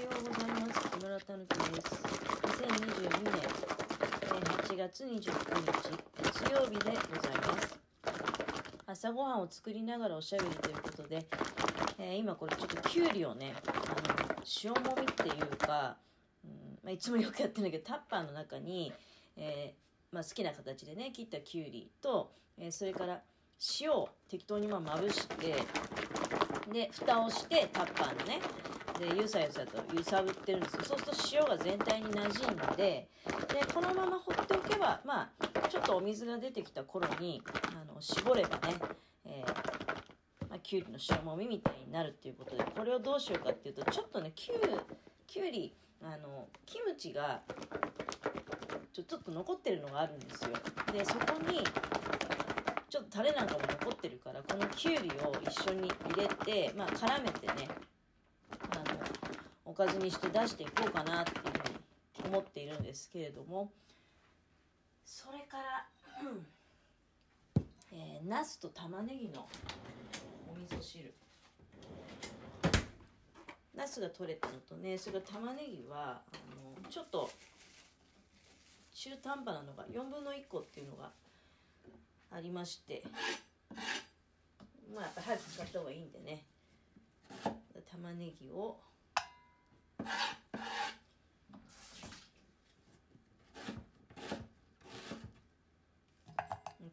ようございます。木村たぬきです。2022年8月29日月曜日でございます。朝ごはんを作りながらおしゃべりということで、えー今これちょっときゅうりをね、あの塩もみっていうか、うんまあ、いつもよくやってるんだけどタッパーの中に、えーまあ、好きな形でね切ったきゅうりと、えーそれから塩を適当にままぶしてで蓋をしてタッパーのねでゆさゆさと揺さぶってるんですよそうすると塩が全体に馴染んででこのまま放っておけばまあちょっとお水が出てきた頃にあの絞ればね、えーまあ、きゅうりの塩もみみたいになるっていうことでこれをどうしようかっていうとちょっとねきゅうきゅうりあのキムチがちょちょっと残ってるのがあるんですよ。でそこにちょっとタレなんかも残ってるからこのきゅうりを一緒に入れてまあ絡めてねおかずにして出していこうかなっていうふうに思っているんですけれどもそれから、えー、ナスと玉ねぎのお味噌汁。ナスが取れたのとねそれから玉ねぎはあのちょっと中途半端なのが4分の1個っていうのがありましてまあやっぱ早く使った方がいいんでね。玉ねぎを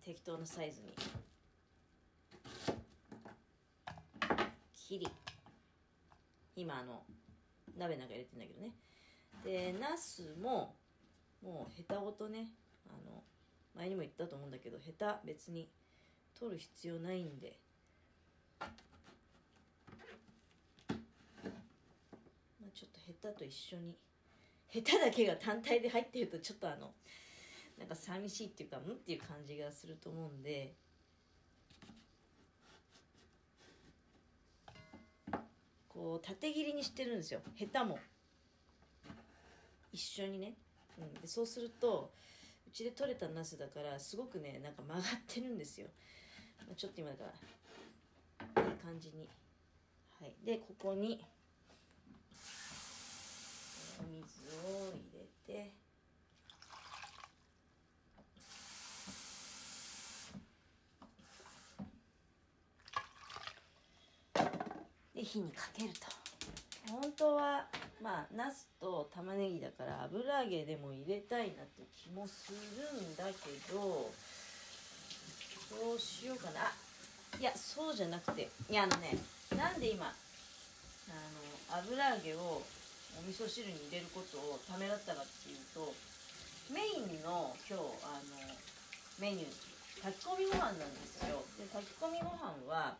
適当なサイズに。切り。今あの鍋なんか入れてんだけどね。でナスももうヘタごとねあの前にも言ったと思うんだけどヘタ別に取る必要ないんでまあちょっとヘタと一緒にヘタだけが単体で入ってるとちょっとあのなんか寂しいっていうかん？っていう感じがすると思うんで。こう縦切りにしてるんですよ。ヘタも。一緒にね、うん、でそうするとうちで採れたナスだからすごくねなんか曲がってるんですよ、まあ、ちょっと今だからいい感じに。はい。でここにお水を入れて。で火にかけると。本当はまあナスと玉ねぎだから油揚げでも入れたいなって気もするんだけどどうしようかな。あいやそうじゃなくて。いやあのねなんで今あの油揚げをお味噌汁に入れることをためらったかっていうとメインの今日あのメニュー炊き込みご飯なんですよ。で炊き込みご飯は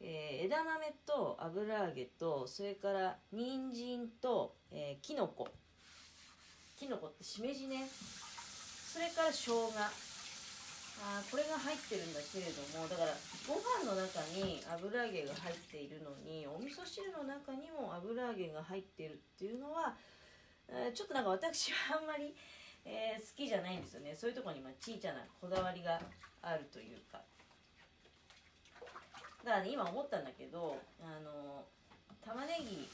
えー枝豆と油揚げとそれから人参と、えー、きのこきのこってしめじね。それから生姜。あこれが入ってるんだけれどもだからご飯の中に油揚げが入っているのにお味噌汁の中にも油揚げが入っているっていうのは、えちょっとなんか私はあんまり、えー好きじゃないんですよね。そういうところにまあ小さなこだわりがあるというか。だからね今思ったんだけどあの玉ねぎ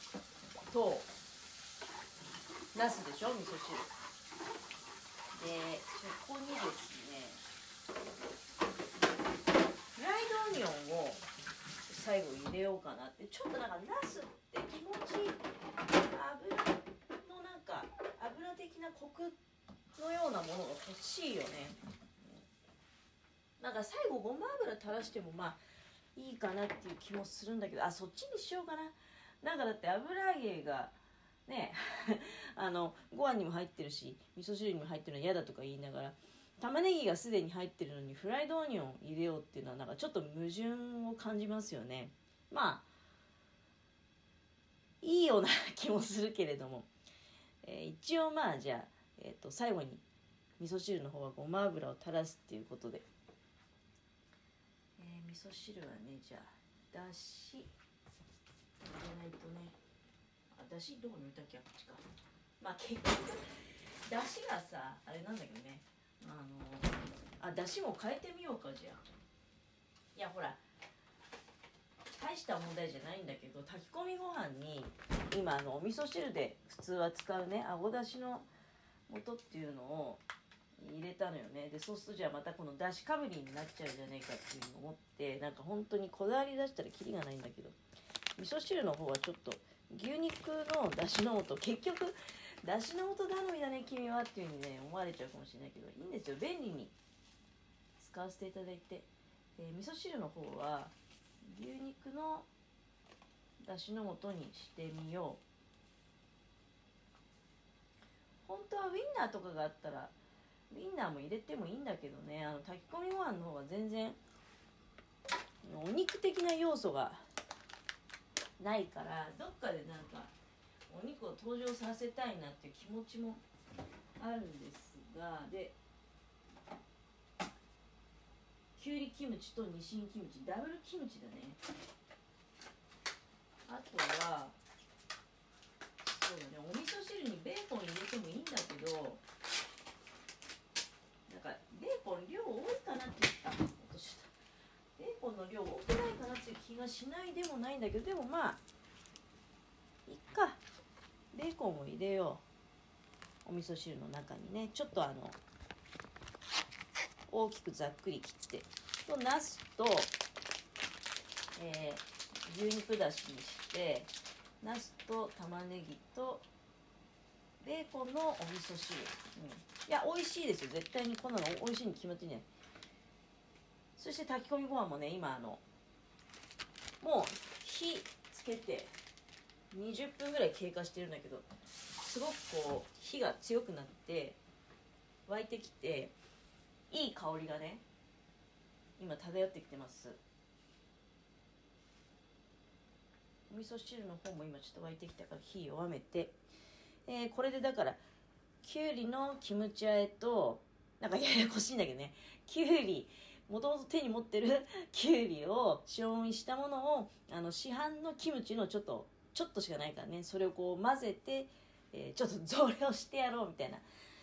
とナスでしょ味噌汁。でそこにですねフライドオニオンを最後入れようかなってちょっとなんかナスって気持ちいい油のなんか油的なコクのようなものが欲しいよね。なんか最後ごま油垂らしてもまあいいかなっていう気もするんだけどあそっちにしようかな。なんかだって油揚げがね あのご飯にも入ってるし味噌汁にも入ってるの嫌だとか言いながら玉ねぎがすでに入ってるのにフライドオニオン入れようっていうのはなんかちょっと矛盾を感じますよね。まあいいような気もするけれども、えー一応まあじゃあ、えー、と最後に味噌汁の方はごま油を垂らすっていうことで。えー、味噌汁はねじゃあだし。入れないとね。あだしどこに置いたっけあっちか。まあ結局だしがさあれなんだけどね。あのあだしも変えてみようかじゃあ。いやほら大した問題じゃないんだけど炊き込みご飯に今あのお味噌汁で普通は使うねあごだしの素っていうのを入れたのよね。でそうするとじゃあまたこのだしかぶりになっちゃうじゃねえかっていうのを思ってなんか本当にこだわり出したらキリがないんだけど味噌汁の方はちょっと牛肉のだしの素結局だしの素頼みだね君はっていう風にね思われちゃうかもしれないけどいいんですよ。便利に。使わせていただいて、えー、味噌汁の方は牛肉のだしの素にしてみよう。本当はウインナーとかがあったらウインナーも入れてもいいんだけどね。あの炊き込みご飯の方が全然お肉的な要素がないからどっかでなんかお肉を登場させたいなっていう気持ちもあるんですができゅうりキムチとニシンキムチダブルキムチだね。あとはそうだねお味噌汁にベーコン入れてもいいんだけどなんかベーコン量多いかなってあ落とした。ベーコンの量多くないかなっていう気がしないでもないんだけどでもまあコンを入れよう。お味噌汁の中にね。ちょっとあの大きくざっくり切って。とナスと、えー、牛肉だしにしてナスと玉ねぎとベーコンのお味噌汁、うん、いや美味しいですよ。絶対にこんなの美味しいに決まってんじゃない。そして炊き込みご飯もね今あのもう火つけて20分ぐらい経過してるんだけどすごくこう火が強くなって沸いてきていい香りがね今漂ってきてます。お味噌汁の方も今ちょっと沸いてきたから火弱めて、えー、これでだからきゅうりのキムチあえとなんかややこしいんだけどね。きゅうりもともと手に持ってるきゅうりを塩もみしたものをあの市販のキムチのちょっとちょっとしかないからね。それをこう混ぜて、えー、ちょっと増量してやろうみたいな。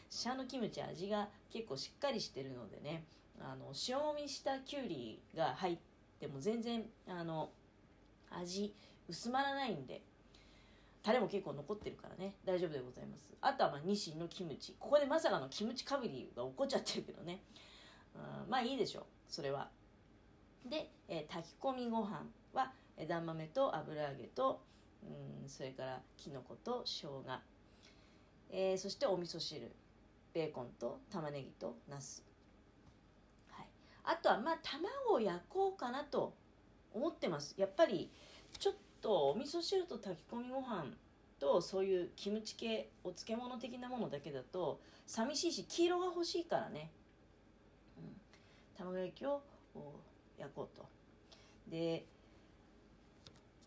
シャのキムチ味が結構しっかりしてるのでね。あの塩もみしたきゅうりが入っても全然あの味薄まらないんでタレも結構残ってるからね。大丈夫でございます。あとはまあニシンのキムチ。ここでまさかのキムチかぶりが起こっちゃってるけどね。うんまあいいでしょう。それは。で、えー、炊き込みご飯は枝豆と油揚げとうんそれからきのこと生姜、えー、そしてお味噌汁。ベーコンと玉ねぎとナス、はい、あとはまあ卵を焼こうかなと思ってます。やっぱりちょっとお味噌汁と炊き込みご飯とそういうキムチ系お漬物的なものだけだと寂しいし黄色が欲しいからね、うん、卵焼きを焼こうと。で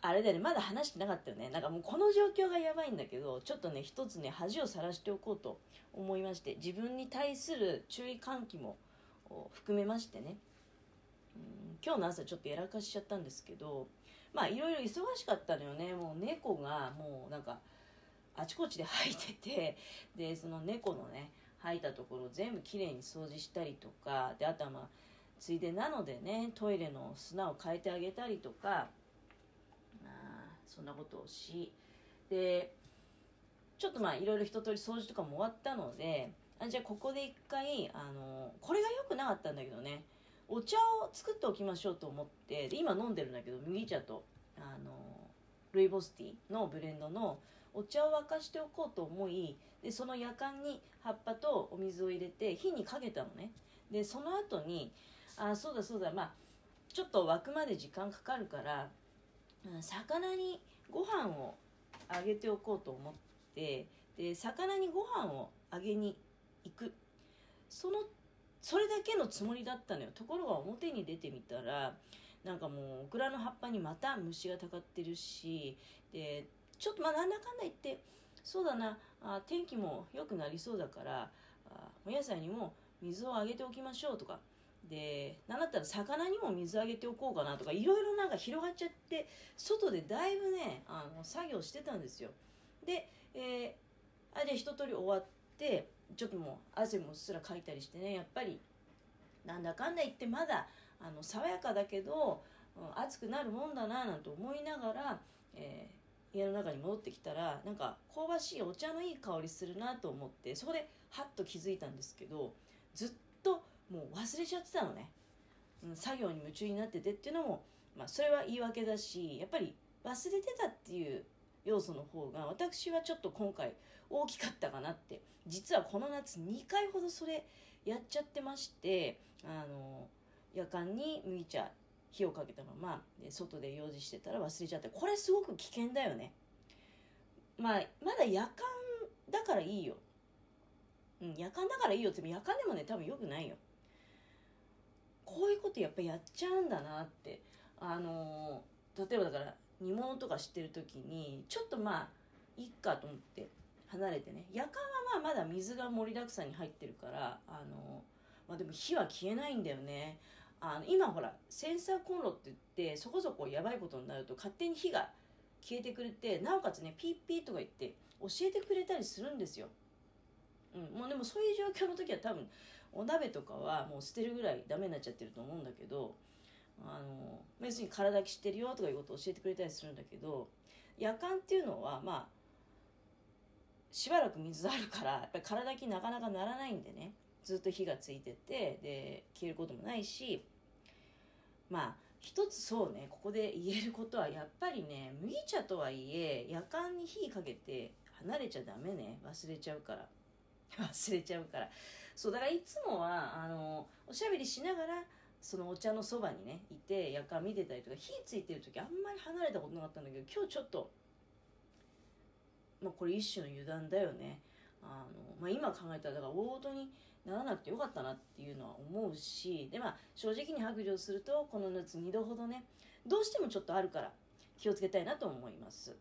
あれだよね。まだ話してなかったよね。なんかもうこの状況がやばいんだけどちょっとね一つね恥をさらしておこうと思いまして自分に対する注意喚起も含めましてね。うん今日の朝ちょっとやらかしちゃったんですけどまあいろいろ忙しかったのよね。もう猫がもうなんかあちこちで吐いててでその猫のね吐いたところを全部きれいに掃除したりとかであとはまあついでなのでねトイレの砂を変えてあげたりとかそんなことをしでちょっとまあいろいろ一通り掃除とかも終わったのであじゃあここで一回あのこれが良くなかったんだけどねお茶を作っておきましょうと思ってで今飲んでるんだけど麦茶とあのルイボスティーのブレンドのお茶を沸かしておこうと思いでそのやかんに葉っぱとお水を入れて火にかけたのね。でその後にあそうだそうだまあちょっと沸くまで時間かかるから魚にご飯をあげておこうと思ってで魚にご飯をあげに行く。そのそれだけのつもりだったのよ。ところが表に出てみたらなんかもうオクラの葉っぱにまた虫がたかってるしでちょっとまあなんだかんだ言ってそうだなあ天気も良くなりそうだからあお野菜にも水をあげておきましょうとかで何だったら魚にも水あげておこうかなとかいろいろなんか広がっちゃって外でだいぶねあの作業してたんですよ。で、えー、あじゃあ一通り終わってちょっともう汗もうっすらかいたりしてねやっぱりなんだかんだ言ってまだあの爽やかだけど、うん、暑くなるもんだななんて思いながら、え家の中に戻ってきたらなんか香ばしいお茶のいい香りするなと思ってそこでハッと気づいたんですけどずっともう忘れちゃってたのね、うん、作業に夢中になっててっていうのも、まあ、それは言い訳だしやっぱり忘れてたっていう要素の方が私はちょっと今回大きかったかなって。実はこの夏2回ほどそれやっちゃってましてあの夜間に麦茶火をかけたまま外で用事してたら忘れちゃってこれすごく危険だよね。まあまだ夜間だからいいよ。うん夜間だからいいよって夜間でもね多分よくないよ。こういうことやっぱやっちゃうんだなって。あの例えばだから煮物とかしてる時にちょっとまあいっかと思って離れてね。夜間はまあまだ水が盛りだくさんに入ってるからあのまあでも火は消えないんだよね。あの今ほらセンサーコンロって言ってそこそこやばいことになると勝手に火が消えてくれてなおかつねピッピーとか言って教えてくれたりするんですよ、うん、もうでもそういう状況の時は多分お鍋とかはもう捨てるぐらいダメになっちゃってると思うんだけどあの別に体きしてるよとかいうことを教えてくれたりするんだけど夜間っていうのはまあしばらく水あるからやっぱり体きなかなかならないんでね。ずっと火がついててで消えることもないしまあ一つそうねここで言えることはやっぱりね麦茶とはいえ夜間に火かけて離れちゃダメね。忘れちゃうから。忘れちゃうから。そうだからいつもはあのおしゃべりしながらそのお茶のそばにねいて夜間見てたりとか火ついてる時あんまり離れたことなかったんだけど今日ちょっとまあこれ一種の油断だよねあの、まあ、今考えたらだから大事にならなくてよかったなっていうのは思うしでまあ正直に白状するとこの夏2度ほどねどうしてもちょっとあるから気をつけたいなと思います。